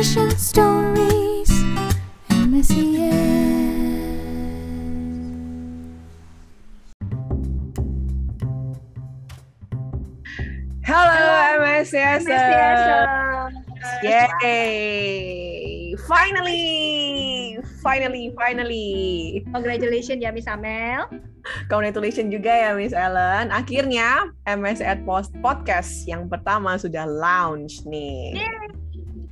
Christian Stories MSCS Halo MSCS. MSCS. Yay! Finally, finally, finally. Congratulations ya Miss Amel. Congratulations juga ya Miss Ellen. Akhirnya MSCS Post Podcast yang pertama sudah launch nih.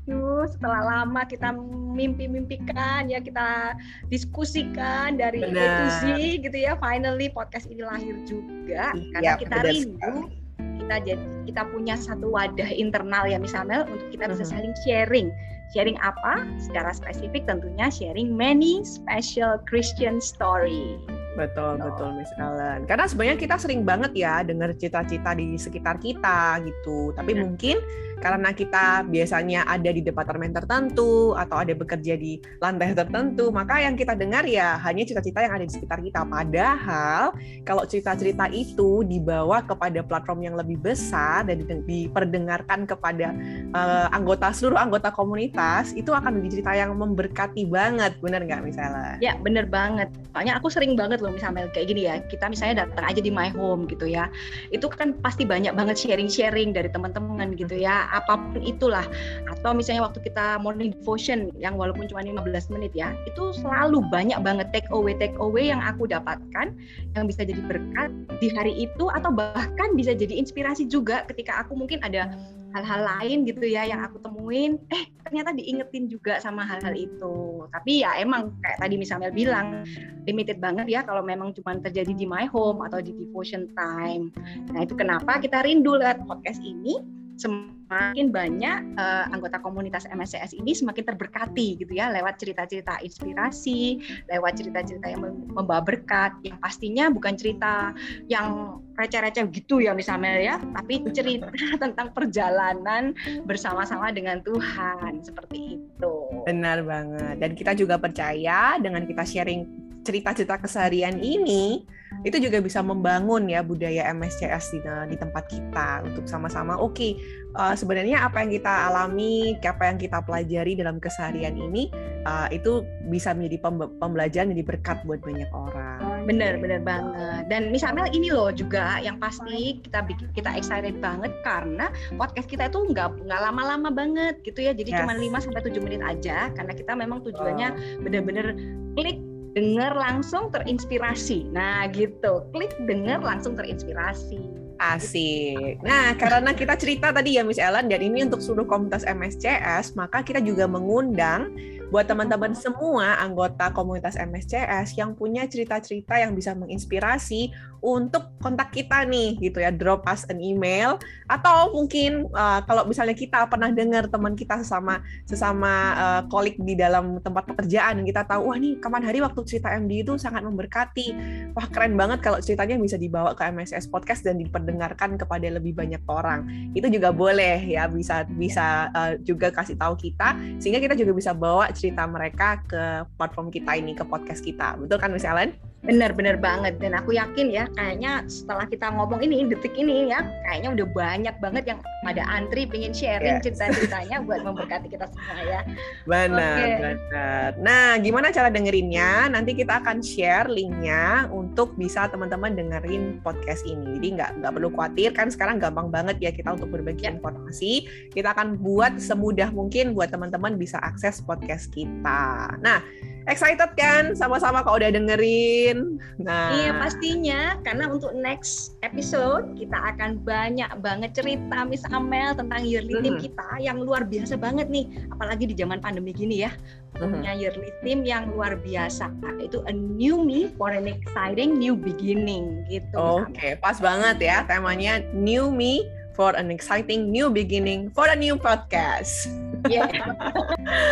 Yuh, setelah lama kita mimpi-mimpikan ya kita diskusikan dari A to Benar. Z gitu ya. Finally podcast ini lahir juga Iya, karena kita rindu kita jadi kita punya satu wadah internal ya Amel untuk kita bisa Mhm. saling sharing. Sharing apa? Secara spesifik tentunya sharing many special Christian story. Betul, betul Miss Ellen. Karena sebenarnya kita sering banget ya dengar cita-cita di sekitar kita gitu. Tapi mungkin karena kita biasanya ada di departemen tertentu atau ada bekerja di lantai tertentu, maka yang kita dengar ya hanya cita-cita yang ada di sekitar kita. Padahal kalau cerita-cerita itu dibawa kepada platform yang lebih besar dan diperdengarkan kepada eh, anggota seluruh anggota komunitas, itu akan menjadi cerita yang memberkati banget, benar nggak Ellen? Ya bener banget. Soalnya aku sering banget loh misalnya kayak gini ya. Kita misalnya datang aja di my home gitu ya. Itu kan pasti banyak banget sharing-sharing dari teman-teman gitu ya. Apa pun itulah. Atau misalnya waktu kita morning devotion yang walaupun cuma 15 menit ya. Itu selalu banyak banget take away take away yang aku dapatkan yang bisa jadi berkat di hari itu atau bahkan bisa jadi inspirasi juga ketika aku mungkin ada hal-hal lain gitu ya yang aku temuin eh ternyata diingetin juga sama hal-hal itu tapi ya emang kayak tadi misalnya bilang limited banget ya kalau memang cuma terjadi di my home atau di devotion time nah itu kenapa kita rindu lihat podcast ini semakin banyak eh, anggota komunitas MSCS ini semakin terberkati gitu ya lewat cerita-cerita inspirasi, lewat cerita-cerita yang mem- membawa berkat yang pastinya bukan cerita yang receh-receh gitu ya misalnya ya, tapi cerita tentang perjalanan bersama-sama dengan Tuhan seperti itu. Benar banget. Dan kita juga percaya dengan kita sharing cerita-cerita keseharian ini, itu juga bisa membangun ya budaya MSCS di, di tempat kita untuk sama-sama oke eh, sebenarnya apa yang kita alami, apa yang kita pelajari dalam keseharian ini eh, itu bisa menjadi pembe- pembelajaran jadi berkat buat banyak orang. Bener, bener banget. Dan misalnya ini loh juga yang pasti kita bikin kita excited banget karena podcast kita itu nggak nggak lama-lama banget gitu ya. Jadi Yes. cuma 5 sampai 7 menit aja karena kita memang tujuannya bener-bener klik dengar langsung terinspirasi. Nah, gitu. Klik dengar langsung terinspirasi. Asik. Nah, karena kita cerita tadi ya Miss Ellen, dan ini untuk seluruh komunitas MSCS, maka kita juga mengundang buat teman-teman semua anggota komunitas MSCS yang punya cerita-cerita yang bisa menginspirasi untuk kontak kita nih gitu ya drop us an email. Atau mungkin uh, kalau misalnya kita pernah dengar teman kita sesama sesama uh, kolik di dalam tempat pekerjaan kita tahu wah nih kapan hari waktu cerita MD itu sangat memberkati. Wah keren banget kalau ceritanya bisa dibawa ke MSS podcast dan diperdengarkan kepada lebih banyak orang. Itu juga boleh ya bisa bisa uh, juga kasih tahu kita sehingga kita juga bisa bawa cerita mereka ke platform kita ini ke podcast kita betul kan Miss Ellen? Bener-bener banget dan aku yakin ya kayaknya setelah kita ngomong ini detik ini ya kayaknya udah banyak banget yang pada antri pengen sharing Yes. cerita-ceritanya buat memberkati kita semua ya. Benar, Oke. benar. Nah, gimana cara dengerinnya? Nanti kita akan share linknya untuk bisa teman-teman dengerin podcast ini. Jadi nggak nggak perlu khawatir kan sekarang gampang banget ya kita untuk berbagi Ya. informasi. Kita akan buat semudah mungkin buat teman-teman bisa akses podcast kita. Nah, excited kan sama-sama kalau udah dengerin? Nah, Iya pastinya karena untuk next episode kita akan banyak banget cerita Miss Amel tentang yearly team Mhm. kita yang luar biasa banget nih apalagi di zaman pandemi gini ya Mhm. punya yearly team yang luar biasa itu a new me for an exciting new beginning gitu Oke, pas banget ya temanya New Me for an exciting new beginning for a new podcast. Iya.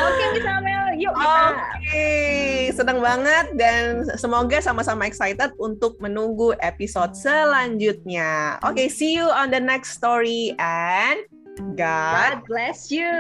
Oke Miss Amel yuk kita Oke, senang banget dan semoga sama-sama excited untuk menunggu episode selanjutnya. Oke, see you on the next story and God God bless you